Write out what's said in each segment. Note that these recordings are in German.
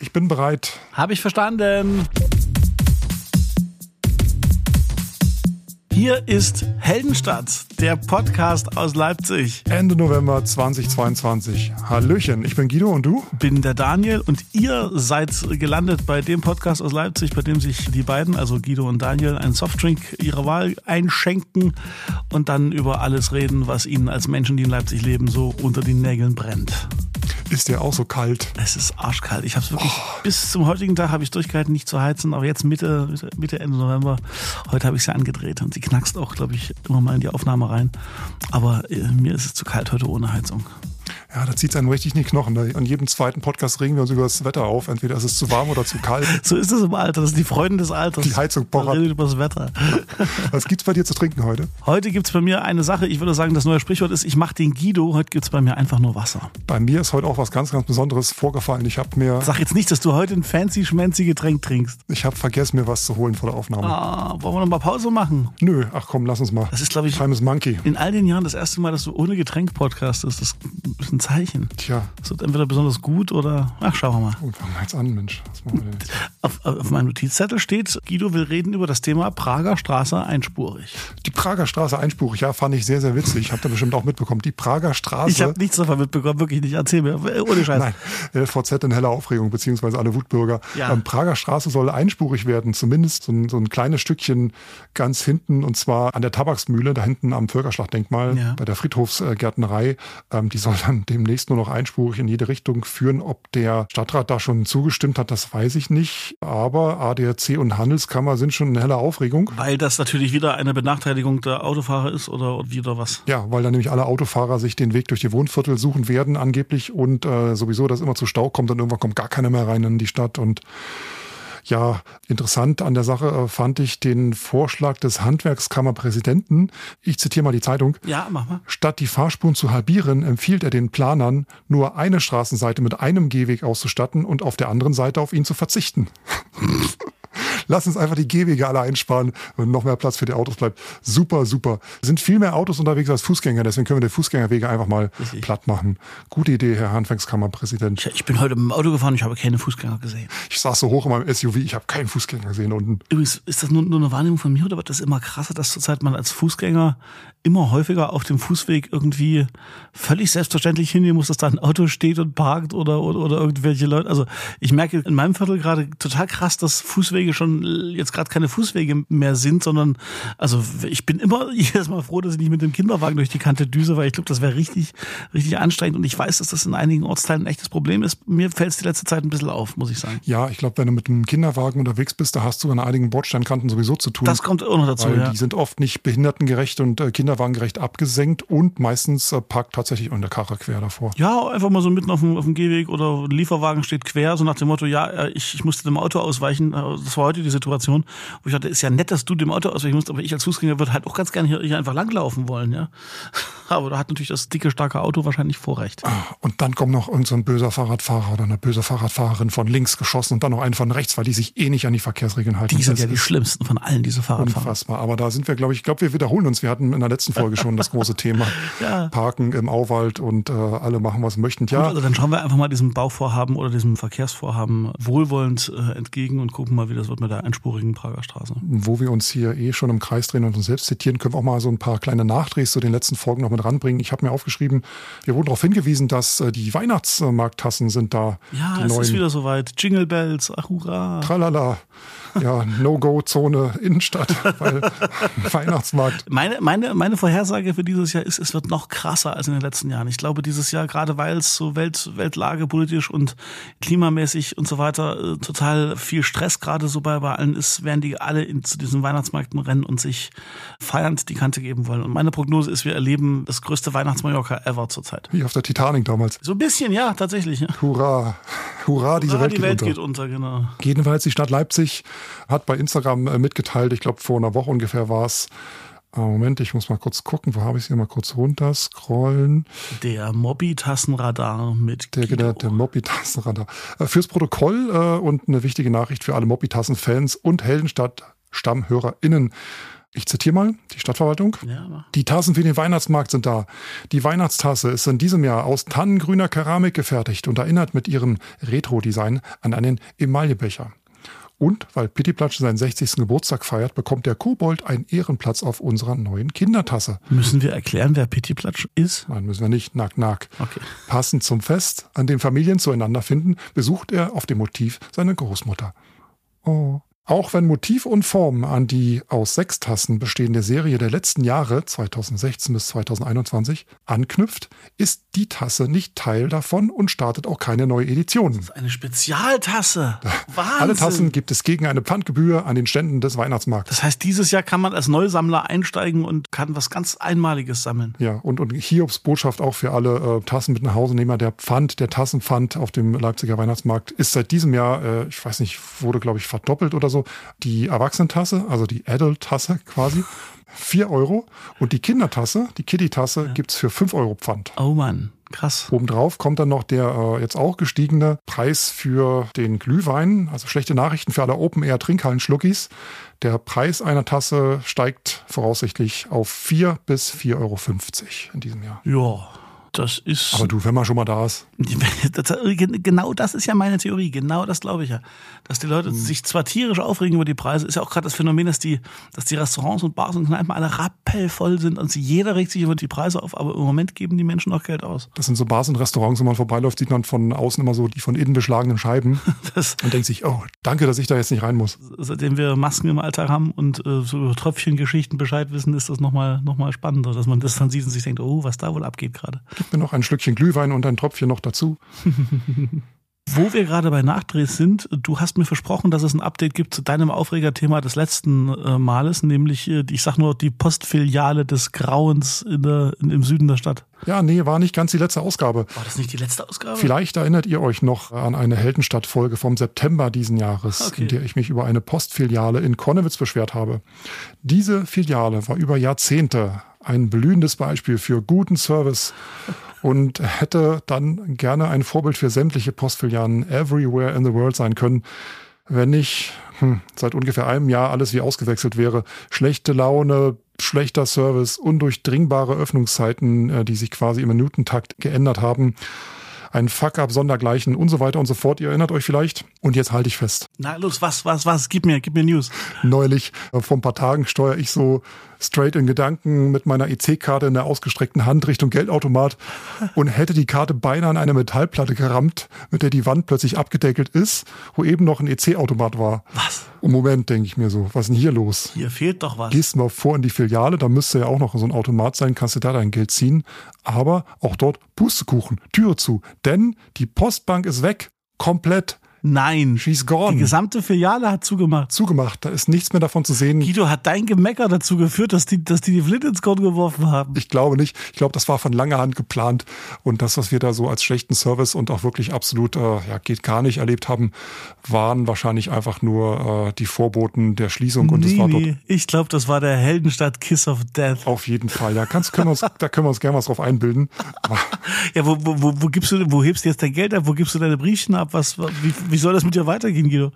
Ich bin bereit. Habe ich verstanden. Hier ist Heldenstadt, der Podcast aus Leipzig. Ende November 2022. Hallöchen, ich bin Guido und du? Bin der Daniel und ihr seid gelandet bei dem Podcast aus Leipzig, bei dem sich die beiden, also Guido und Daniel, einen Softdrink ihrer Wahl einschenken und dann über alles reden, was ihnen als Menschen, die in Leipzig leben, so unter den Nägeln brennt. Ist der auch so kalt? Es ist arschkalt. Ich habe es wirklich oh. bis zum heutigen Tag habe ich durchgehalten, nicht zu heizen. Aber jetzt Mitte, Mitte Ende November, heute habe ich sie angedreht und sie knackst auch, glaube ich, immer mal in die Aufnahme rein. Aber äh, mir ist es zu kalt heute ohne Heizung. Ja, da zieht es einem richtig in die Knochen. An jedem zweiten Podcast regen wir uns über das Wetter auf. Entweder ist es zu warm oder zu kalt. so ist es im Alter. Das sind die Freunde des Alters. Die Heizung pochert. über das Wetter. Was gibt's bei dir zu trinken heute? Heute gibt's bei mir eine Sache. Ich würde sagen, das neue Sprichwort ist, ich mache den Guido. Heute gibt's bei mir einfach nur Wasser. Bei mir ist heute auch was ganz, ganz Besonderes vorgefallen. Ich habe mir... Sag jetzt nicht, dass du heute ein fancy, schmancy Getränk trinkst. Ich habe vergessen, mir was zu holen vor der Aufnahme. Ah, wollen wir noch mal Pause machen? Nö, ach komm, lass uns mal. Das ist, glaube ich, Time is Monkey. in all den Jahren das erste Mal, dass du ohne Getränk podcastest. Das ist ein Zeichen. Tja, es wird entweder besonders gut oder, ach, schauen wir mal. Gut, fangen wir jetzt an, Mensch. Was machen wir denn jetzt? Auf, auf meinem Notizzettel steht, Guido will reden über das Thema Prager Straße einspurig. Die Prager Straße einspurig, ja, fand ich sehr, sehr witzig. Ich habe da bestimmt auch mitbekommen. Die Prager Straße. Ich habe nichts davon mitbekommen, wirklich nicht. Erzähl mir, ohne Scheiß. Nein, LVZ in heller Aufregung, beziehungsweise alle Wutbürger. Ja. Ähm, Prager Straße soll einspurig werden, zumindest so ein, so ein kleines Stückchen ganz hinten, und zwar an der Tabaksmühle, da hinten am Völkerschlachtdenkmal, Ja. bei der Friedhofsgärtnerei. Ähm, die soll dann demnächst nur noch einspurig in jede Richtung führen. Ob der Stadtrat da schon zugestimmt hat, das weiß ich nicht. Aber ADAC und Handelskammer sind schon in heller Aufregung. Weil das natürlich wieder eine Benachteiligung der Autofahrer ist oder wieder was. Ja, weil dann nämlich alle Autofahrer sich den Weg durch die Wohnviertel suchen werden angeblich und äh, sowieso, dass immer zu Stau kommt und irgendwann kommt gar keiner mehr rein in die Stadt und ja, interessant an der Sache äh, fand ich den Vorschlag des Handwerkskammerpräsidenten. Ich zitiere mal die Zeitung. Ja, mach mal. Statt die Fahrspuren zu halbieren, empfiehlt er den Planern, nur eine Straßenseite mit einem Gehweg auszustatten und auf der anderen Seite auf ihn zu verzichten. Lass uns einfach die Gehwege alle einsparen und noch mehr Platz für die Autos bleibt. Super, super. Es sind viel mehr Autos unterwegs als Fußgänger, deswegen können wir die Fußgängerwege einfach mal Richtig. platt machen. Gute Idee, Herr Handwerkskammerpräsident. Ich, ich bin heute mit dem Auto gefahren, ich habe keine Fußgänger gesehen. Ich saß so hoch in meinem SUV, ich habe keinen Fußgänger gesehen unten. Übrigens, ist das nur, nur eine Wahrnehmung von mir oder wird das immer krasser, dass zurzeit man als Fußgänger immer häufiger auf dem Fußweg irgendwie völlig selbstverständlich hingehen muss, dass da ein Auto steht und parkt oder, oder, oder irgendwelche Leute. Also ich merke in meinem Viertel gerade total krass, dass Fußwege schon jetzt gerade keine Fußwege mehr sind, sondern also ich bin immer jedes Mal froh, dass ich nicht mit dem Kinderwagen durch die Kante düse, weil ich glaube, das wäre richtig, richtig anstrengend. Und ich weiß, dass das in einigen Ortsteilen ein echtes Problem ist. Mir fällt es die letzte Zeit ein bisschen auf, muss ich sagen. Ja, ich glaube, wenn du mit einem Kinderwagen unterwegs bist, da hast du an einigen Bordsteinkanten sowieso zu tun. Das kommt auch noch dazu, weil ja. die sind oft nicht behindertengerecht und äh, kinderwagengerecht abgesenkt und meistens äh, parkt tatsächlich auch eine Karre quer davor. Ja, einfach mal so mitten auf dem, auf dem Gehweg oder Lieferwagen steht quer, so nach dem Motto, ja, äh, ich, ich musste dem Auto ausweichen. Das war heute die Situation, wo ich dachte, ist ja nett, dass du dem Auto ausweichen musst, aber ich als Fußgänger würde halt auch ganz gerne hier, hier einfach langlaufen wollen, ja. Aber da hat natürlich das dicke, starke Auto wahrscheinlich Vorrecht. Und dann kommt noch irgendein so ein böser Fahrradfahrer oder eine böse Fahrradfahrerin von links geschossen und dann noch einen von rechts, weil die sich eh nicht an die Verkehrsregeln halten. Die sind Das ja die schlimmsten von allen, diese Fahrradfahrer. Unfassbar. Aber da sind wir, glaube ich, ich glaube, wir wiederholen uns. Wir hatten in der letzten Folge schon das große Thema Ja. Parken im Auwald und äh, alle machen, was möchten. Gut, Ja, also dann schauen wir einfach mal diesem Bauvorhaben oder diesem Verkehrsvorhaben wohlwollend äh, entgegen und gucken mal, wie das wird mit der einspurigen Prager Straße. wo wir uns hier eh schon im Kreis drehen und uns selbst zitieren, können wir auch mal so ein paar kleine Nachdrehs zu den letzten Folgen noch mit ranbringen. Ich habe mir aufgeschrieben, wir wurden darauf hingewiesen, dass äh, die Weihnachtsmarkttassen sind da. Ja, die es ist neuen wieder soweit. Jingle Bells, ach hurra. Tralala. Ja, No-Go-Zone Innenstadt, weil Weihnachtsmarkt. Meine, meine, meine Vorhersage für dieses Jahr ist, es wird noch krasser als in den letzten Jahren. Ich glaube, dieses Jahr, gerade weil es so Welt, Weltlage politisch und klimamäßig und so weiter äh, total viel Stress gerade so bei, bei allen ist, werden die alle in, zu diesen Weihnachtsmärkten rennen und sich feiernd die Kante geben wollen. Und meine Prognose ist, wir erleben das größte Weihnachtsmallorca ever zurzeit. Wie auf der Titanic damals. So ein bisschen, ja, tatsächlich. Ja. Hurra, hurra, diese Ah, Welt, die geht, Welt unter. geht unter, genau. Jedenfalls die Stadt Leipzig hat bei Instagram äh, mitgeteilt, ich glaube vor einer Woche ungefähr war es. Moment, ich muss mal kurz gucken, wo habe ich es hier mal kurz runter scrollen. Der Mobby-Tassenradar mit Der, Guido. der, der Mobby-Tassenradar. Äh, Fürs Protokoll äh, und eine wichtige Nachricht für alle Mobby-Tassen-Fans und Heldenstadt-StammhörerInnen. Ich zitiere mal die Stadtverwaltung. Ja, die Tassen für den Weihnachtsmarkt sind da. Die Weihnachtstasse ist in diesem Jahr aus tannengrüner Keramik gefertigt und erinnert mit ihrem Retro-Design an einen Emaillebecher. Und weil Pittiplatsch seinen 60. Geburtstag feiert, bekommt der Kobold einen Ehrenplatz auf unserer neuen Kindertasse. Müssen wir erklären, wer Pittiplatsch ist? Nein, müssen wir nicht. Nack, nack. Okay. Passend zum Fest, an dem Familien zueinander finden, besucht er auf dem Motiv seine Großmutter. Oh. Auch wenn Motiv und Form an die aus sechs Tassen bestehende Serie der letzten Jahre, 2016 bis 2021, anknüpft, ist die Tasse nicht Teil davon und startet auch keine neue Edition. Das ist eine Spezialtasse. Wahnsinn. Alle Tassen gibt es gegen eine Pfandgebühr an den Ständen des Weihnachtsmarktes. Das heißt, dieses Jahr kann man als Neusammler einsteigen und kann was ganz Einmaliges sammeln. Ja, und, und Hiobs Botschaft auch für alle äh, Tassen mit nach Hause nehmen. Der Pfand, der Tassenpfand auf dem Leipziger Weihnachtsmarkt ist seit diesem Jahr, äh, ich weiß nicht, wurde glaube ich verdoppelt oder so. Die Erwachsenentasse, also die Adult-Tasse quasi, 4 Euro. Und die Kindertasse, die Kitty-Tasse, ja. gibt's für 5 Euro Pfand. Oh Mann. Krass. Obendrauf kommt dann noch der äh, jetzt auch gestiegene Preis für den Glühwein. Also schlechte Nachrichten für alle Open-Air-Trinkhallen-Schluckis. Der Preis einer Tasse steigt voraussichtlich auf 4 bis 4,50 Euro in diesem Jahr. Ja, das ist. Aber du, wenn man schon mal da ist. genau das ist ja meine Theorie. Genau das glaube ich ja. Dass die Leute mhm. sich zwar tierisch aufregen über die Preise, ist ja auch gerade das Phänomen, dass die, dass die Restaurants und Bars und Kneipen alle rappelvoll sind und jeder regt sich über die Preise auf, aber im Moment geben die Menschen auch Geld aus. Das sind so Bars und Restaurants, wenn man vorbeiläuft, sieht man von außen immer so die von innen beschlagenen Scheiben das und denkt sich, oh, danke, dass ich da jetzt nicht rein muss. Seitdem wir Masken im Alltag haben und äh, so Tröpfchengeschichten Bescheid wissen, ist das nochmal noch mal spannender, dass man das dann sieht und sich denkt, oh, was da wohl abgeht gerade. Gib mir noch ein Schlückchen Glühwein und ein Tropfchen noch dazu. Wo wir gerade bei Nachdrehs sind, du hast mir versprochen, dass es ein Update gibt zu deinem Aufregerthema des letzten äh, Males, nämlich, äh, ich sag nur, die Postfiliale des Grauens in der, in, im Süden der Stadt. Ja, nee, war nicht ganz die letzte Ausgabe. War das nicht die letzte Ausgabe? Vielleicht erinnert ihr euch noch an eine Heldenstadt-Folge vom September diesen Jahres, okay. in der ich mich über eine Postfiliale in Konnewitz beschwert habe. Diese Filiale war über Jahrzehnte ein blühendes Beispiel für guten Service und hätte dann gerne ein Vorbild für sämtliche Postfilialen everywhere in the world sein können, wenn nicht hm, seit ungefähr einem Jahr alles wie ausgewechselt wäre. Schlechte Laune, schlechter Service, undurchdringbare Öffnungszeiten, äh, die sich quasi im Minutentakt geändert haben ein Fuck-up, Sondergleichen und so weiter und so fort. Ihr erinnert euch vielleicht. Und jetzt halte ich fest. Na los, was, was, was? Gib mir, gib mir News. Neulich, äh, vor ein paar Tagen steuere ich so straight in Gedanken mit meiner EC-Karte in der ausgestreckten Hand Richtung Geldautomat und hätte die Karte beinahe an eine Metallplatte gerammt, mit der die Wand plötzlich abgedeckelt ist, wo eben noch ein EC-Automat war. Was? Und Moment, denke ich mir so, was ist denn hier los? Hier fehlt doch was. Gehst mal vor in die Filiale, da müsste ja auch noch so ein Automat sein, kannst du da dein Geld ziehen. Aber auch dort Pustekuchen, Türe zu. Denn die Postbank ist weg. Komplett. Nein. She's gone. Die gesamte Filiale hat zugemacht. Zugemacht. Da ist nichts mehr davon zu sehen. Guido, hat dein Gemecker dazu geführt, dass die, dass die die Flint ins Korn geworfen haben? Ich glaube nicht. Ich glaube, das war von langer Hand geplant. Und das, was wir da so als schlechten Service und auch wirklich absolut, äh, ja, geht gar nicht erlebt haben, waren wahrscheinlich einfach nur äh, die Vorboten der Schließung. Und nee, es war dort ich glaube, das war der Heldenstadt Kiss of Death. Auf jeden Fall. Ja, kannst, können wir uns, da können wir uns gerne was drauf einbilden. ja, wo, wo, wo, wo gibst du, wo hebst du jetzt dein Geld ab? Wo gibst du deine Briefchen ab? Was, wie, wie soll das mit dir weitergehen, Guido.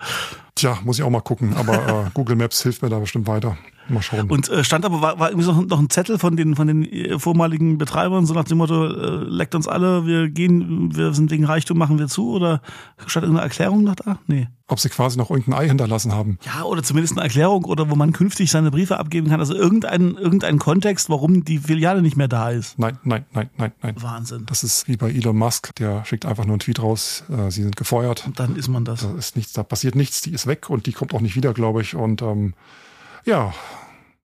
Tja, muss ich auch mal gucken, aber äh, Google Maps hilft mir da bestimmt weiter. Mal schauen. Und äh, stand aber, war, war irgendwie so noch ein Zettel von den, von den äh, vormaligen Betreibern, so nach dem Motto, äh, leckt uns alle, wir gehen, wir sind wegen Reichtum, machen wir zu? Oder stand irgendeine Erklärung noch da? Nee. Ob sie quasi noch irgendein Ei hinterlassen haben. Ja, oder zumindest eine Erklärung oder wo man künftig seine Briefe abgeben kann. Also irgendein, irgendein Kontext, warum die Filiale nicht mehr da ist. Nein, nein, nein, nein, nein. Wahnsinn. Das ist wie bei Elon Musk, der schickt einfach nur einen Tweet raus, äh, sie sind gefeuert. Und dann ist man das. Da ist nichts, da passiert nichts, die ist weg und die kommt auch nicht wieder, glaube ich. Und ähm, ja,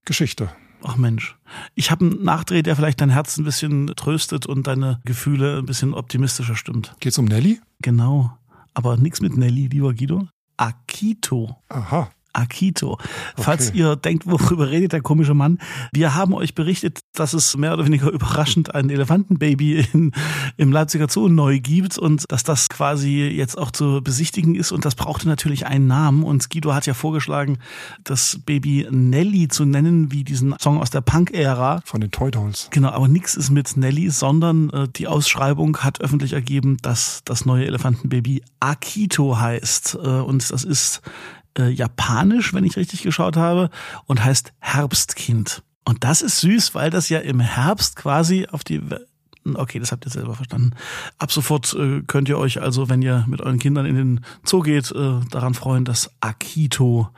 Geschichte. Ach Mensch, ich habe einen Nachdreh, der vielleicht dein Herz ein bisschen tröstet und deine Gefühle ein bisschen optimistischer stimmt. Geht's um Nelly? Genau, aber nichts mit Nelly, lieber Guido. Akito. Aha. Akito. Falls okay. ihr denkt, worüber redet der komische Mann, wir haben euch berichtet, dass es mehr oder weniger überraschend ein Elefantenbaby in, im Leipziger Zoo neu gibt und dass das quasi jetzt auch zu besichtigen ist und das brauchte natürlich einen Namen und Guido hat ja vorgeschlagen, das Baby Nelly zu nennen, wie diesen Song aus der Punk-Ära. Von den Toy Dolls. Genau, aber nichts ist mit Nelly, sondern äh, die Ausschreibung hat öffentlich ergeben, dass das neue Elefantenbaby Akito heißt äh, und das ist äh, japanisch, wenn ich richtig geschaut habe, und heißt Herbstkind. Und das ist süß, weil das ja im Herbst quasi auf die Okay, das habt ihr selber verstanden. Ab sofort äh, könnt ihr euch also, wenn ihr mit euren Kindern in den Zoo geht, äh, daran freuen, dass Akito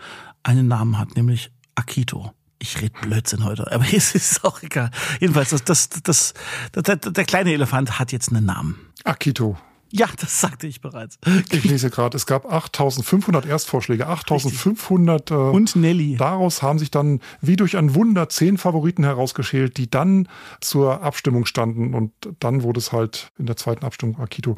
einen Namen hat, nämlich Akito. Ich rede Blödsinn heute, aber es ist auch egal. Jedenfalls, das, das, das, das, der kleine Elefant hat jetzt einen Namen. Akito. Ja, das sagte ich bereits. Ich lese gerade, es gab 8500 Erstvorschläge, 8500. Äh, Und Nelly. Daraus haben sich dann wie durch ein Wunder zehn Favoriten herausgeschält, die dann zur Abstimmung standen. Und dann wurde es halt in der zweiten Abstimmung Akito.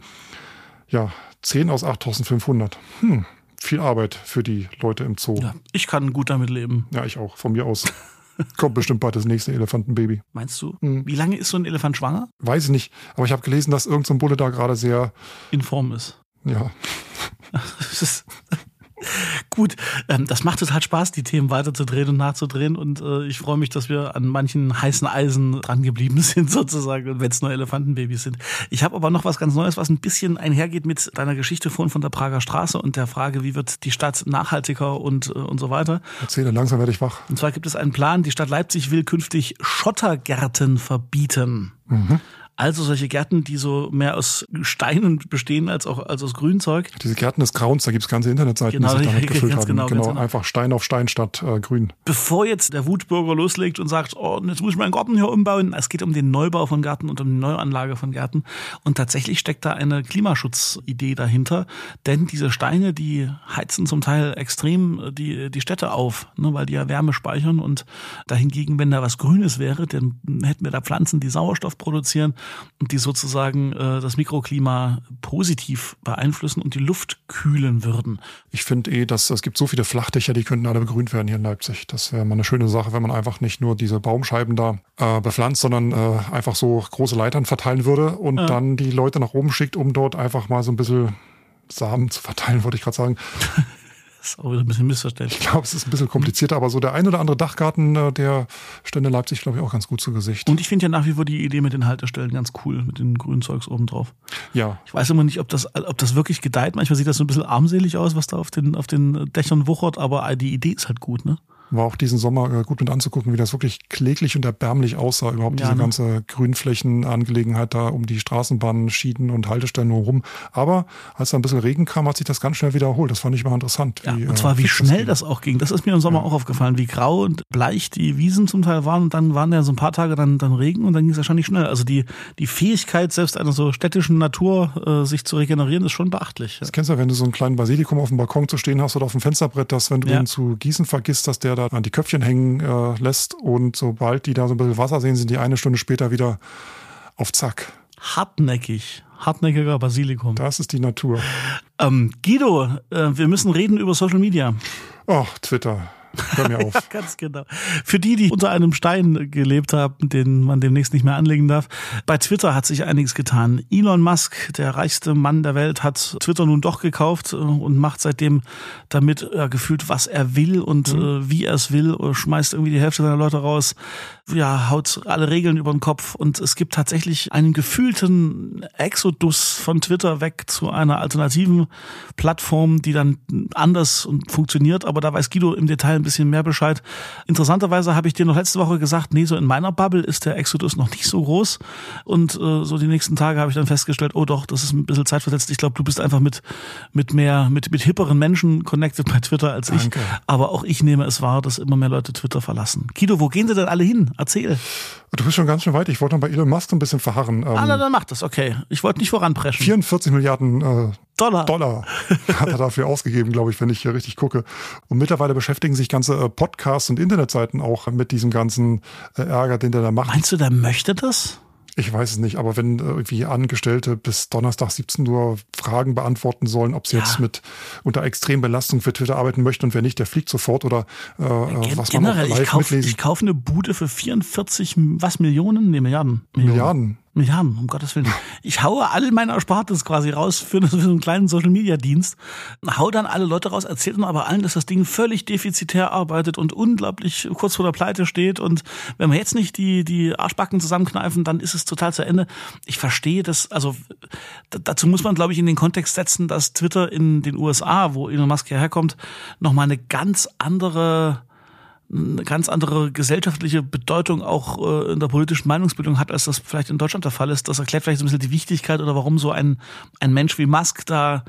Ja, 10 aus 8500. Hm, viel Arbeit für die Leute im Zoo. Ja, ich kann gut damit leben. Ja, ich auch, von mir aus. Kommt bestimmt bald das nächste Elefantenbaby. Meinst du? Mhm. Wie lange ist so ein Elefant schwanger? Weiß ich nicht. Aber ich habe gelesen, dass irgendein so Bulle da gerade sehr in Form ist. Ja. Gut, ähm, das macht total Spaß, die Themen weiterzudrehen und nachzudrehen. Und äh, ich freue mich, dass wir an manchen heißen Eisen dran geblieben sind, sozusagen, wenn es nur Elefantenbabys sind. Ich habe aber noch was ganz Neues, was ein bisschen einhergeht mit deiner Geschichte vorhin von der Prager Straße und der Frage, wie wird die Stadt nachhaltiger und, äh, und so weiter. Erzähle, langsam werde ich wach. Und zwar gibt es einen Plan, die Stadt Leipzig will künftig Schottergärten verbieten. Mhm. Also solche Gärten, die so mehr aus Steinen bestehen als auch als aus Grünzeug. Diese Gärten des Grauens, da gibt's ganze Internetseiten, genau, die sich damit gefüllt haben. Genau, genau, genau, einfach Stein auf Stein statt äh, Grün. Bevor jetzt der Wutbürger loslegt und sagt, oh, jetzt muss ich meinen Garten hier umbauen. Es geht um den Neubau von Gärten und um die Neuanlage von Gärten. Und tatsächlich steckt da eine Klimaschutzidee dahinter. Denn diese Steine, die heizen zum Teil extrem die, die Städte auf, ne, weil die ja Wärme speichern. Und dahingegen, wenn da was Grünes wäre, dann hätten wir da Pflanzen, die Sauerstoff produzieren und die sozusagen äh, das Mikroklima positiv beeinflussen und die Luft kühlen würden. Ich finde eh, dass es gibt so viele Flachdächer, die könnten alle begrünt werden hier in Leipzig. Das wäre mal eine schöne Sache, wenn man einfach nicht nur diese Baumscheiben da äh, bepflanzt, sondern äh, einfach so große Leitern verteilen würde und ja. dann die Leute nach oben schickt, um dort einfach mal so ein bisschen Samen zu verteilen, wollte ich gerade sagen. Das ist auch wieder ein bisschen missverständlich. Ich glaube, es ist ein bisschen komplizierter, aber so der ein oder andere Dachgarten, äh, der stände Leipzig, glaube ich, auch ganz gut zu Gesicht. Und ich finde ja nach wie vor die Idee mit den Haltestellen ganz cool, mit den grünen Zeugs oben drauf. Ja. Ich weiß immer nicht, ob das, ob das wirklich gedeiht. Manchmal sieht das so ein bisschen armselig aus, was da auf den, auf den Dächern wuchert, aber die Idee ist halt gut, ne? War auch diesen Sommer äh, gut mit anzugucken, wie das wirklich kläglich und erbärmlich aussah. Überhaupt ja, diese ne? ganze Grünflächenangelegenheit da um die Straßenbahnen, Schienen und Haltestellen herum. Aber als da ein bisschen Regen kam, hat sich das ganz schnell wiederholt. Das fand ich mal interessant. Ja, wie, und zwar wie schnell das, das, auch ging. Das ist mir im Sommer ja. auch aufgefallen, wie grau und bleich die Wiesen zum Teil waren. Und dann waren ja so ein paar Tage dann, dann Regen und dann ging es wahrscheinlich schnell. Also die, die Fähigkeit, selbst einer so städtischen Natur äh, sich zu regenerieren, ist schon beachtlich. Das kennst du ja, wenn du so einen kleinen Basilikum auf dem Balkon zu stehen hast oder auf dem Fensterbrett, dass wenn du ihn zu gießen vergisst, dass der da an die Köpfchen hängen äh, lässt und sobald die da so ein bisschen Wasser sehen, sind die eine Stunde später wieder auf Zack. Hartnäckig. Hartnäckiger Basilikum. Das ist die Natur. Ähm, Guido, äh, wir müssen reden über Social Media. Ach, Twitter. Hör mir auf. ja, ganz genau. Für die, die unter einem Stein gelebt haben, den man demnächst nicht mehr anlegen darf. Bei Twitter hat sich einiges getan. Elon Musk, der reichste Mann der Welt, hat Twitter nun doch gekauft äh, und macht seitdem damit ja, gefühlt, was er will und mhm. äh, wie er es will, schmeißt irgendwie die Hälfte seiner Leute raus, ja, haut alle Regeln über den Kopf und es gibt tatsächlich einen gefühlten Exodus von Twitter weg zu einer alternativen Plattform, die dann anders und funktioniert, aber da weiß Guido im Detail ein bisschen mehr Bescheid. Interessanterweise habe ich dir noch letzte Woche gesagt, nee, so in meiner Bubble ist der Exodus noch nicht so groß. Und äh, so die nächsten Tage habe ich dann festgestellt, oh doch, das ist ein bisschen zeitversetzt. Ich glaube, du bist einfach mit, mit mehr, mit, mit hipperen Menschen connected bei Twitter als Danke. ich. Aber auch ich nehme es wahr, dass immer mehr Leute Twitter verlassen. Kido, wo gehen sie denn alle hin? Erzähl. Du bist schon ganz schön weit. Ich wollte noch bei Elon Musk ein bisschen verharren. ah, na, dann mach das, okay. Ich wollte nicht voranpreschen. 44 Milliarden äh, Dollar. Dollar hat er dafür ausgegeben, glaube ich, wenn ich hier richtig gucke. Und mittlerweile beschäftigen sich ganze äh, Podcasts und Internetseiten auch mit diesem ganzen äh, Ärger, den der da macht. Meinst du, der möchte das? Ich weiß es nicht, aber wenn äh, irgendwie Angestellte bis Donnerstag 17 Uhr Fragen beantworten sollen, ob sie ja. jetzt mit unter Extrembelastung für Twitter arbeiten möchten und wer nicht, der fliegt sofort oder äh, Gen was man auch live ich kauf, mitlesen. Ich kaufe eine Bude für 44 was Millionen? Nee, Milliarden. Millionen. Milliarden. Milliarden, um Gottes Willen. Ich haue all meine Erspartes quasi raus für, so einen kleinen Social-Media-Dienst, hau dann alle Leute raus, erzählt dann aber allen, dass das Ding völlig defizitär arbeitet und unglaublich kurz vor der Pleite steht und wenn wir jetzt nicht die, die Arschbacken zusammenkneifen, dann ist es total zu Ende. Ich verstehe das, also dazu muss man, glaube ich, in den Kontext setzen, dass Twitter in den USA, wo Elon Musk herkommt, nochmal eine ganz andere eine ganz andere gesellschaftliche Bedeutung auch äh, in der politischen Meinungsbildung hat, als das vielleicht in Deutschland der Fall ist. Das erklärt vielleicht ein bisschen die Wichtigkeit oder warum so ein, ein Mensch wie Musk da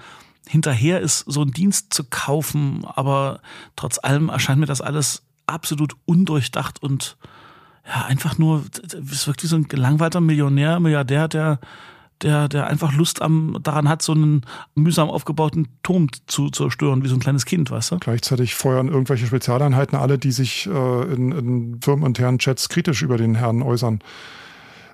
hinterher ist, so einen Dienst zu kaufen. Aber trotz allem erscheint mir das alles absolut undurchdacht und ja, einfach nur, es wirkt wie so ein gelangweilter Millionär, Milliardär, der der, der einfach Lust am, daran hat, so einen mühsam aufgebauten Turm zu zerstören, wie so ein kleines Kind, weißt du? Gleichzeitig feuern irgendwelche Spezialeinheiten alle, die sich äh, in, in firmeninternen Chats kritisch über den Herrn äußern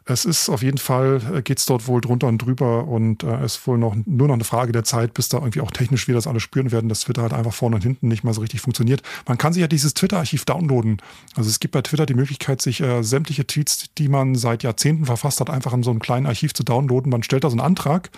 es ist auf jeden Fall, äh, geht es dort wohl drunter und drüber und äh, ist wohl noch nur noch eine Frage der Zeit, bis da irgendwie auch technisch wir das alle spüren werden, dass Twitter halt einfach vorne und hinten nicht mal so richtig funktioniert. Man kann sich ja dieses Twitter-Archiv downloaden. Also es gibt bei Twitter die Möglichkeit, sich äh, sämtliche Tweets, die man seit Jahrzehnten verfasst hat, einfach in so einem kleinen Archiv zu downloaden. Man stellt da so einen Antrag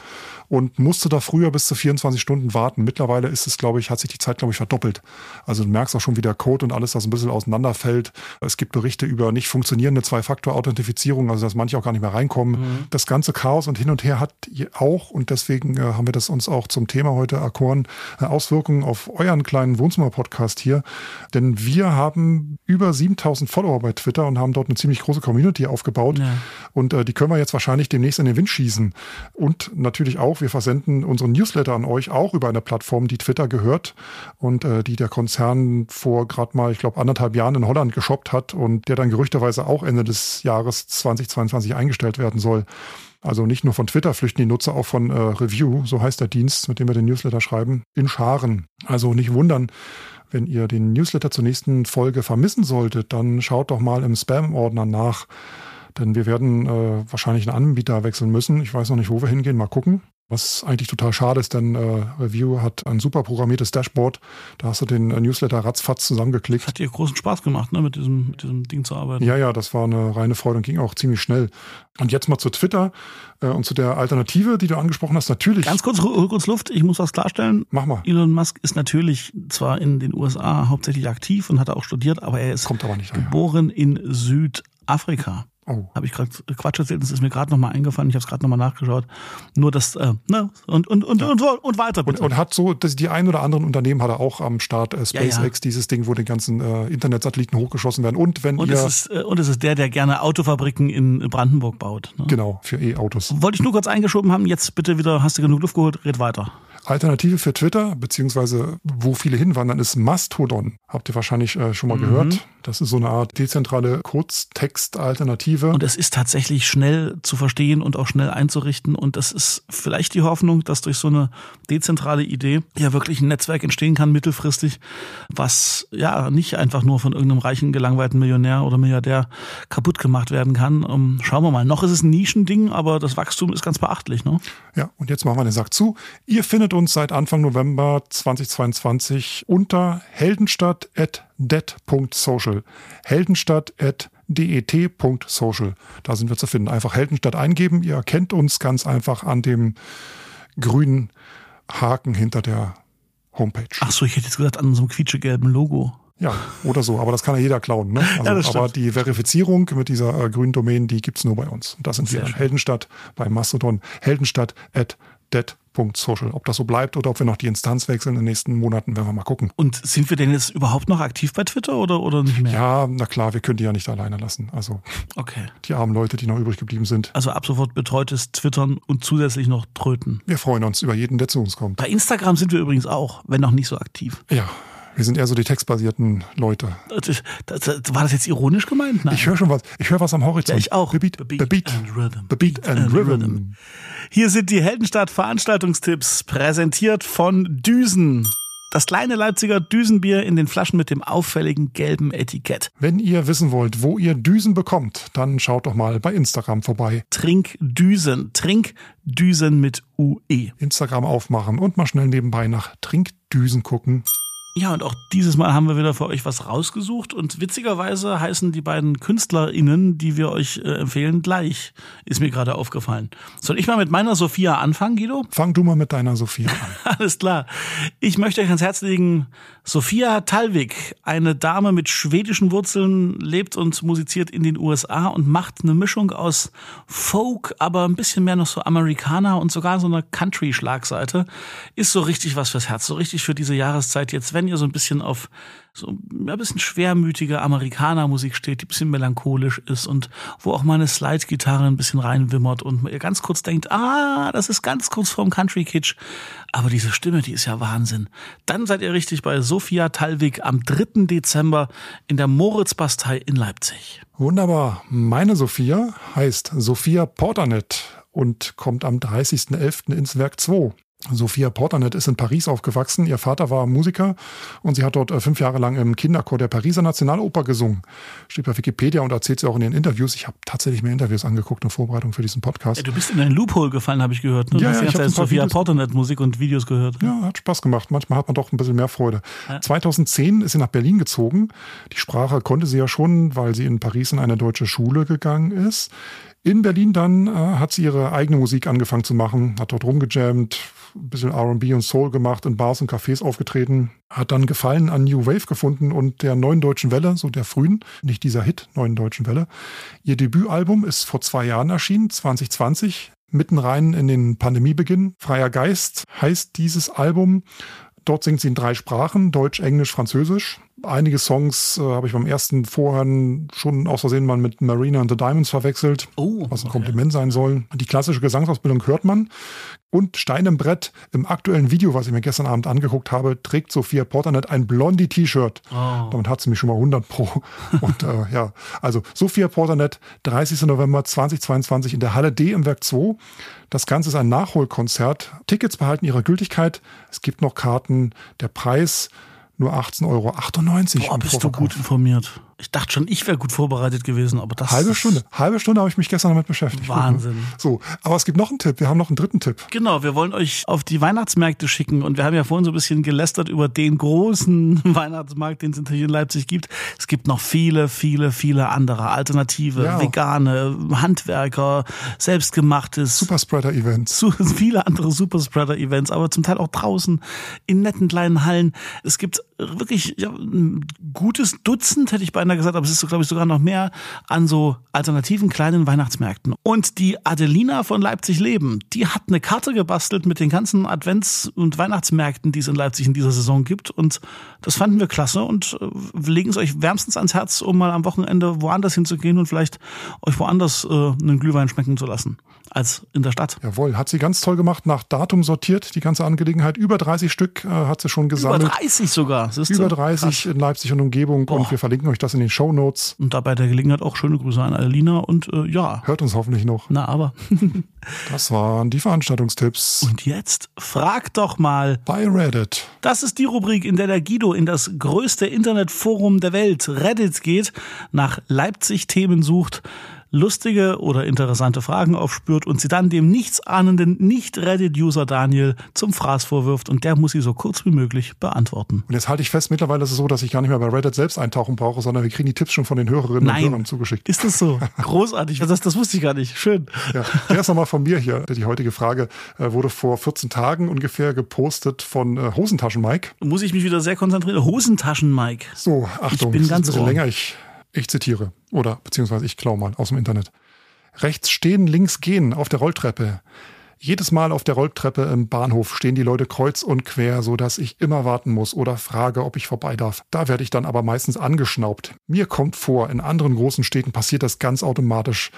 und musste da früher bis zu 24 Stunden warten. Mittlerweile ist es, glaube ich, hat sich die Zeit, glaube ich, verdoppelt. Also du merkst auch schon, wie der Code und alles das ein bisschen auseinanderfällt. Es gibt Berichte über nicht funktionierende Zwei-Faktor-Authentifizierung, also dass manche auch gar nicht mehr reinkommen. Mhm. Das ganze Chaos und hin und her hat auch, und deswegen äh, haben wir das uns auch zum Thema heute erkoren, äh, Auswirkungen auf euren kleinen Wohnzimmer-Podcast hier. Denn wir haben über 7000 Follower bei Twitter und haben dort eine ziemlich große Community aufgebaut. Ja. Und äh, die können wir jetzt wahrscheinlich demnächst in den Wind schießen. Und natürlich auch, wir versenden unseren Newsletter an euch auch über eine Plattform, die Twitter gehört und äh, die der Konzern vor gerade mal, ich glaube, anderthalb Jahren in Holland geshoppt hat und der dann gerüchterweise auch Ende des Jahres 2022 eingestellt werden soll. Also nicht nur von Twitter flüchten die Nutzer, auch von äh, Review, so heißt der Dienst, mit dem wir den Newsletter schreiben, in Scharen. Also nicht wundern, wenn ihr den Newsletter zur nächsten Folge vermissen solltet, dann schaut doch mal im Spam-Ordner nach. Denn wir werden äh, wahrscheinlich einen Anbieter wechseln müssen. Ich weiß noch nicht, wo wir hingehen. Mal gucken. Was eigentlich total schade ist, denn äh, Review hat ein super programmiertes Dashboard. Da hast du den äh, Newsletter ratzfatz zusammengeklickt. Hat dir großen Spaß gemacht, ne, mit diesem, mit diesem Ding zu arbeiten. Ja, ja, das war eine reine Freude und ging auch ziemlich schnell. Und jetzt mal zu Twitter äh, und zu der Alternative, die du angesprochen hast. Natürlich. Ganz kurz, kurz Luft. Ich muss was klarstellen. Mach mal. Elon Musk ist natürlich zwar in den USA hauptsächlich aktiv und hat auch studiert, aber er ist Kommt aber nicht geboren in Südafrika. Oh. Habe ich gerade Quatsch erzählt, das ist mir gerade nochmal eingefallen, ich habe es gerade nochmal nachgeschaut. Nur das, äh, ne, und, und, und, ja. und, und, weiter. Und, und, hat so, dass die ein oder anderen Unternehmen hat er auch am Start, äh, SpaceX, ja, ja. dieses Ding, wo die ganzen äh, Internetsatelliten hochgeschossen werden. Und wenn und ihr. Es ist, äh, und es ist der, der gerne Autofabriken in Brandenburg baut. Ne? Genau, für E-Autos. Wollte ich nur kurz eingeschoben haben, jetzt bitte wieder, hast du genug Luft geholt, red weiter. Alternative für Twitter, beziehungsweise wo viele hinwandern, ist Mastodon. Habt ihr wahrscheinlich äh, schon mal mhm. gehört. Das ist so eine Art dezentrale Kurztext-Alternative. Und es ist tatsächlich schnell zu verstehen und auch schnell einzurichten. Und das ist vielleicht die Hoffnung, dass durch so eine dezentrale Idee ja wirklich ein Netzwerk entstehen kann, mittelfristig, was ja nicht einfach nur von irgendeinem reichen, gelangweilten Millionär oder Milliardär kaputt gemacht werden kann. Um, schauen wir mal. Noch ist es ein Nischending, aber das Wachstum ist ganz beachtlich. Ne? Ja, und jetzt machen wir den Sack zu. Ihr findet uns seit Anfang November 2022 unter heldenstadt.det.social. Heldenstadt.det.social. Da sind wir zu finden. Einfach Heldenstadt eingeben. Ihr erkennt uns ganz einfach an dem grünen Haken hinter der Homepage. Ach so, ich hätte jetzt gesagt an so einem quietschegelben Logo. Ja, oder so. Aber das kann ja jeder klauen. Ne? Also, ja, aber die Verifizierung mit dieser äh, grünen Domain, die gibt es nur bei uns. Und das sind Sehr wir. Schön. Heldenstadt bei Mastodon. Heldenstadt at dead.social. Ob das so bleibt oder ob wir noch die Instanz wechseln in den nächsten Monaten, werden wir mal gucken. Und sind wir denn jetzt überhaupt noch aktiv bei Twitter oder, oder nicht mehr? Ja, na klar, wir können die ja nicht alleine lassen. Also okay. die armen Leute, die noch übrig geblieben sind. Also ab sofort betreutes Twittern und zusätzlich noch Tröten. Wir freuen uns über jeden, der zu uns kommt. Bei Instagram sind wir übrigens auch, wenn noch nicht so aktiv. Ja, wir sind eher so die textbasierten Leute. Das, das, das, war das jetzt ironisch gemeint? Nein. Ich höre schon was. Ich höre was am Horizont. Ja, ich auch. The beat, the beat, the beat and rhythm. The beat and, and rhythm. Hier sind die Heldenstadt Veranstaltungstipps, präsentiert von Düsen. Das kleine Leipziger Düsenbier in den Flaschen mit dem auffälligen gelben Etikett. Wenn ihr wissen wollt, wo ihr Düsen bekommt, dann schaut doch mal bei Instagram vorbei. Trinkdüsen. Trinkdüsen mit UE. Instagram aufmachen und mal schnell nebenbei nach Trinkdüsen gucken. Ja, und auch dieses Mal haben wir wieder für euch was rausgesucht und witzigerweise heißen die beiden KünstlerInnen, die wir euch äh, empfehlen, gleich. Ist mir gerade aufgefallen. Soll ich mal mit meiner Sophia anfangen, Guido? Fang du mal mit deiner Sophia an. Alles klar. Ich möchte euch ans Herz legen, Sophia Talvik, eine Dame mit schwedischen Wurzeln, lebt und musiziert in den USA und macht eine Mischung aus Folk, aber ein bisschen mehr noch so Amerikaner und sogar so eine Country-Schlagseite. Ist so richtig was fürs Herz, so richtig für diese Jahreszeit jetzt, wenn ihr so ein bisschen auf so ein bisschen schwermütige Amerikaner-Musik steht, die ein bisschen melancholisch ist und wo auch mal eine Slide-Gitarre ein bisschen reinwimmert und ihr ganz kurz denkt, ah, das ist ganz kurz vorm Country-Kitsch. Aber diese Stimme, die ist ja Wahnsinn. Dann seid ihr richtig bei Sophia Talwig am 3. Dezember in der Moritzbastei in Leipzig. Wunderbar. Meine Sophia heißt Sophia Porternet und kommt am 30.11. ins Werk 2. Sophia Porternet ist in Paris aufgewachsen. Ihr Vater war Musiker und sie hat dort äh, fünf Jahre lang im Kinderchor der Pariser Nationaloper gesungen. Steht bei Wikipedia und erzählt sie auch in ihren Interviews. Ich habe tatsächlich mehr Interviews angeguckt in Vorbereitung für diesen Podcast. Ja, du bist in einen Loophole gefallen, habe ich gehört. Ne? Ja, ja, ich habe Sophia Porternet Musik und Videos gehört. Ja, hat Spaß gemacht. Manchmal hat man doch ein bisschen mehr Freude. Ja. 2010 ist sie nach Berlin gezogen. Die Sprache konnte sie ja schon, weil sie in Paris in eine deutsche Schule gegangen ist. In Berlin dann äh, hat sie ihre eigene Musik angefangen zu machen, hat dort rumgejammt, ein bisschen RB und Soul gemacht, in Bars und Cafés aufgetreten, hat dann Gefallen an New Wave gefunden und der neuen deutschen Welle, so der frühen, nicht dieser Hit, neuen deutschen Welle. Ihr Debütalbum ist vor zwei Jahren erschienen, 2020, mitten rein in den Pandemiebeginn. Freier Geist heißt dieses Album. Dort singt sie in drei Sprachen, Deutsch, Englisch, Französisch. Einige Songs äh, habe ich beim ersten Vorhören schon aus Versehen mal mit Marina and the Diamonds verwechselt, oh, was ein okay. Kompliment sein soll. Die klassische Gesangsausbildung hört man. Und Stein im Brett, im aktuellen Video, was ich mir gestern Abend angeguckt habe, trägt Sophia Porternet ein blondie T-Shirt. Oh. Damit hat sie mich schon mal 100 pro. Und äh, ja, also Sophia Porternet, 30. November 2022 in der Halle D im Werk 2. Das Ganze ist ein Nachholkonzert. Tickets behalten ihre Gültigkeit. Es gibt noch Karten. Der Preis nur 18,98 Euro. Boah, bist du gut informiert. Ich dachte schon, ich wäre gut vorbereitet gewesen, aber das halbe Stunde, halbe Stunde habe ich mich gestern damit beschäftigt. Wahnsinn. So, aber es gibt noch einen Tipp. Wir haben noch einen dritten Tipp. Genau, wir wollen euch auf die Weihnachtsmärkte schicken und wir haben ja vorhin so ein bisschen gelästert über den großen Weihnachtsmarkt, den es natürlich in Leipzig gibt. Es gibt noch viele, viele, viele andere Alternative, ja. vegane, Handwerker, selbstgemachtes, Superspreader-Events, viele andere Superspreader-Events, aber zum Teil auch draußen in netten kleinen Hallen. Es gibt wirklich ja, ein gutes Dutzend, hätte ich beinahe gesagt, aber es ist, glaube ich, sogar noch mehr an so alternativen kleinen Weihnachtsmärkten. Und die Adelina von Leipzig Leben, die hat eine Karte gebastelt mit den ganzen Advents- und Weihnachtsmärkten, die es in Leipzig in dieser Saison gibt. Und das fanden wir klasse und äh, legen es euch wärmstens ans Herz, um mal am Wochenende woanders hinzugehen und vielleicht euch woanders äh, einen Glühwein schmecken zu lassen als in der Stadt. Jawohl, hat sie ganz toll gemacht, nach Datum sortiert, die ganze Angelegenheit. Über 30 Stück äh, hat sie schon gesammelt. Über 30 sogar. Über 30 krass. in Leipzig und Umgebung Boah. und wir verlinken euch das in den Show Notes. Und dabei der Gelegenheit auch schöne Grüße an Alina und äh, ja. Hört uns hoffentlich noch. Na, aber. das waren die Veranstaltungstipps. Und jetzt frag doch mal. Bei Reddit. Das ist die Rubrik, in der der Guido in das größte Internetforum der Welt, Reddit, geht, nach Leipzig-Themen sucht lustige oder interessante Fragen aufspürt und sie dann dem nichtsahnenden Nicht-Reddit-User Daniel zum Fraß vorwirft und der muss sie so kurz wie möglich beantworten. Und jetzt halte ich fest, mittlerweile ist es so, dass ich gar nicht mehr bei Reddit selbst eintauchen brauche, sondern wir kriegen die Tipps schon von den Hörerinnen Nein. und Hörern zugeschickt. Ist das so? Großartig. Das, das wusste ich gar nicht. Schön. Ja. Erst nochmal von mir hier. Die heutige Frage äh, wurde vor 14 Tagen ungefähr gepostet von äh, Hosentaschen Mike. Muss ich mich wieder sehr konzentrieren. Hosentaschen Mike. So, Achtung, ich bin ganz ein bisschen länger. Ich ich zitiere oder beziehungsweise ich klau mal aus dem Internet. Rechts stehen, links gehen auf der Rolltreppe. Jedes Mal auf der Rolltreppe im Bahnhof stehen die Leute kreuz und quer, so dass ich immer warten muss oder frage, ob ich vorbei darf. Da werde ich dann aber meistens angeschnaubt. Mir kommt vor, in anderen großen Städten passiert das ganz automatisch.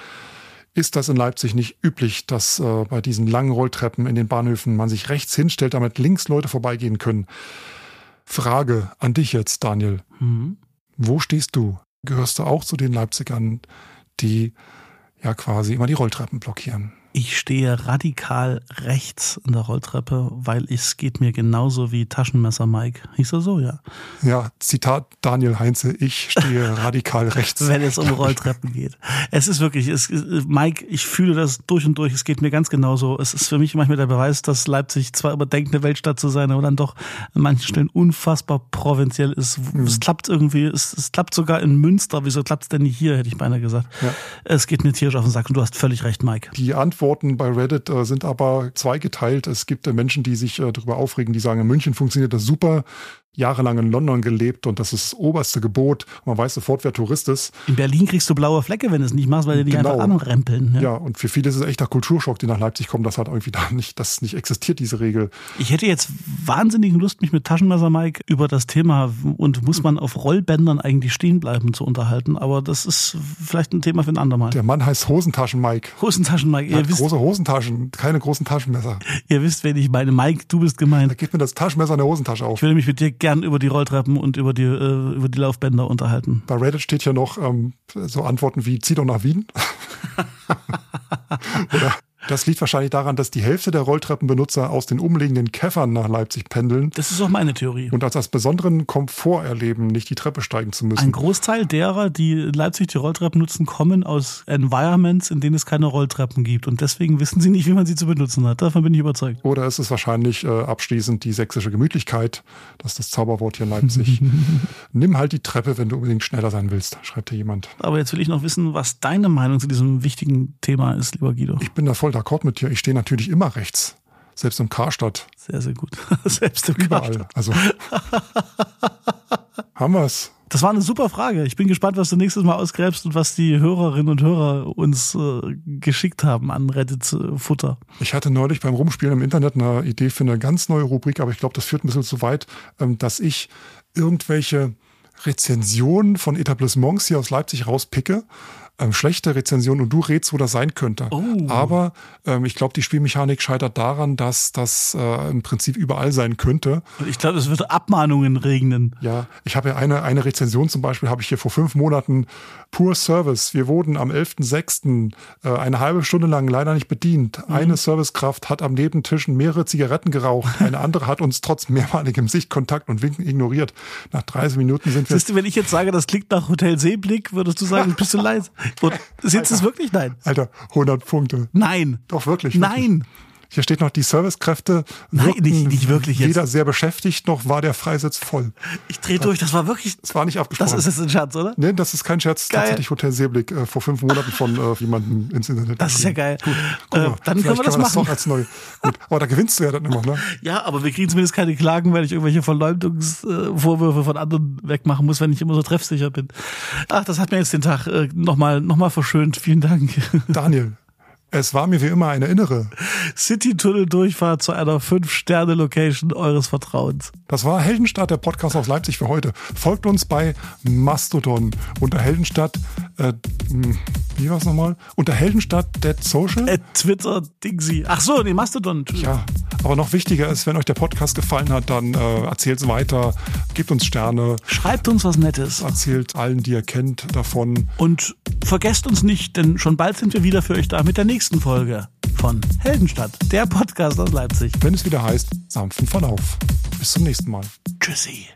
Ist das in Leipzig nicht üblich, dass äh, bei diesen langen Rolltreppen in den Bahnhöfen man sich rechts hinstellt, damit links Leute vorbeigehen können? Frage an dich jetzt, Daniel. Mhm. Wo stehst du? Gehörst du auch zu den Leipzigern, die ja quasi immer die Rolltreppen blockieren? Ich stehe radikal rechts in der Rolltreppe, weil es geht mir genauso wie Taschenmesser Mike. Hieß er so, ja. Ja, Zitat Daniel Heinze, ich stehe radikal rechts. Wenn es um Rolltreppen geht. Es ist wirklich, es, Mike, ich fühle das durch und durch. Es geht mir ganz genauso. Es ist für mich manchmal der Beweis, dass Leipzig zwar überdenkt, eine Weltstadt zu sein, aber dann doch an manchen Stellen unfassbar provinziell ist. Mhm. Es klappt irgendwie, es, es, klappt sogar in Münster. Wieso klappt es denn nicht hier, hätte ich beinahe gesagt. Ja. Es geht mir tierisch auf den Sack und du hast völlig recht, Mike. Die Antwort Antworten bei Reddit äh, sind aber zweigeteilt. Es gibt äh, Menschen, die sich äh, darüber aufregen, die sagen, in München funktioniert das super jahrelang in London gelebt und das ist das oberste Gebot. Man weiß sofort, wer Tourist ist. In Berlin kriegst du blaue Flecke, wenn du es nicht machst, weil die genau. einfach anrempeln. Ja. ja, und für viele ist es echter Kulturschock, die nach Leipzig kommen. Das hat irgendwie da nicht, das nicht existiert, diese Regel. Ich hätte jetzt wahnsinnigen Lust, mich mit Taschenmesser Mike über das Thema und muss man auf Rollbändern eigentlich stehen bleiben zu unterhalten. Aber das ist vielleicht ein Thema für ein andermal. Der Mann heißt Hosentaschen Mike. Hosentaschen Mike. Ihr wisst, große Hosentaschen, keine großen Taschenmesser. Ihr wisst, wenn ich meine Mike, du bist gemeint. Da geht mir das Taschenmesser in der Hosentasche auf. Ich will mich mit dir gern über die Rolltreppen und über die, äh, über die Laufbänder unterhalten. Bei Reddit steht ja noch ähm, so Antworten wie zieh doch nach Wien. Oder das liegt wahrscheinlich daran, dass die Hälfte der Rolltreppenbenutzer aus den umliegenden Käffern nach Leipzig pendeln. Das ist auch meine Theorie. Und als das besonderen Komfort erleben, nicht die Treppe steigen zu müssen. Ein Großteil derer, die in Leipzig die Rolltreppen nutzen, kommen aus Environments, in denen es keine Rolltreppen gibt. Und deswegen wissen sie nicht, wie man sie zu benutzen hat. Davon bin ich überzeugt. Oder ist es wahrscheinlich äh, abschließend die sächsische Gemütlichkeit, das ist das Zauberwort hier in Leipzig. Nimm halt die Treppe, wenn du unbedingt schneller sein willst, schreibt hier jemand. Aber jetzt will ich noch wissen, was deine Meinung zu diesem wichtigen Thema ist, lieber Guido. Ich bin da voll d'accord mit dir. Ich stehe natürlich immer rechts. Selbst im Karstadt. Sehr, sehr gut. Selbst im Überall. Karstadt. Also. haben wir es. Das war eine super Frage. Ich bin gespannt, was du nächstes Mal ausgräbst und was die Hörerinnen und Hörer uns äh, geschickt haben an Reddit-Futter. Ich hatte neulich beim Rumspielen im Internet eine Idee für eine ganz neue Rubrik, aber ich glaube, das führt ein bisschen zu weit, ähm, dass ich irgendwelche Rezensionen von Etablissements hier aus Leipzig rauspicke ähm, schlechte Rezension und du rätst, wo das sein könnte. Oh. Aber ähm, ich glaube, die Spielmechanik scheitert daran, dass das äh, im Prinzip überall sein könnte. Ich glaube, es wird Abmahnungen regnen. Ja, ich habe ja eine, eine Rezension zum Beispiel, habe ich hier vor fünf Monaten, Pur Service. Wir wurden am 11.06. Äh, eine halbe Stunde lang leider nicht bedient. Mhm. Eine Servicekraft hat am Nebentischen mehrere Zigaretten geraucht. Eine andere hat uns trotz mehrmaligem Sichtkontakt und Winken ignoriert. Nach 30 Minuten sind wir... Siehst du, wenn ich jetzt sage, das klingt nach Hotel Seeblick, würdest du sagen, bist du leise? Und sitzt es wirklich? Nein. Alter, 100 Punkte. Nein. Doch, wirklich. wirklich. Nein. Hier steht noch, die Servicekräfte Nein, nicht, nicht wirklich jetzt. weder sehr beschäftigt, noch war der Freisitz voll. Ich drehe durch, das war wirklich... Das war nicht abgesprochen. Das ist jetzt ein Scherz, oder? Nee, das ist kein Scherz. Geil. Tatsächlich Hotel Seeblick äh, vor fünf Monaten von äh, jemandem ins Internet. Das ist ja geil. Gut, äh, dann können wir das machen. Das als neu. Gut, aber da gewinnst du ja dann immer, ne? Ja, aber wir kriegen zumindest keine Klagen, weil ich irgendwelche Verleumdungsvorwürfe von anderen wegmachen muss, wenn ich immer so treffsicher bin. Ach, das hat mir jetzt den Tag äh, nochmal noch mal verschönt. Vielen Dank. Daniel, es war mir wie immer eine innere City-Tunnel-Durchfahrt zu einer Fünf-Sterne-Location eures Vertrauens. Das war Heldenstadt, der Podcast aus Leipzig für heute. Folgt uns bei Mastodon unter Heldenstadt. Äh, hm, wie war es nochmal? Unter Heldenstadt Dead Social? At Twitter Dingsy. Ach so, nee, Mastodon. Ja, aber noch wichtiger ist, wenn euch der Podcast gefallen hat, dann äh, erzählt es weiter, gebt uns Sterne. Schreibt uns was Nettes. Erzählt allen, die ihr kennt, davon. Und vergesst uns nicht, denn schon bald sind wir wieder für euch da mit der nächsten nächsten Folge von Heldenstadt, der Podcast aus Leipzig. Wenn es wieder heißt, sanften Verlauf. Bis zum nächsten Mal. Tschüssi.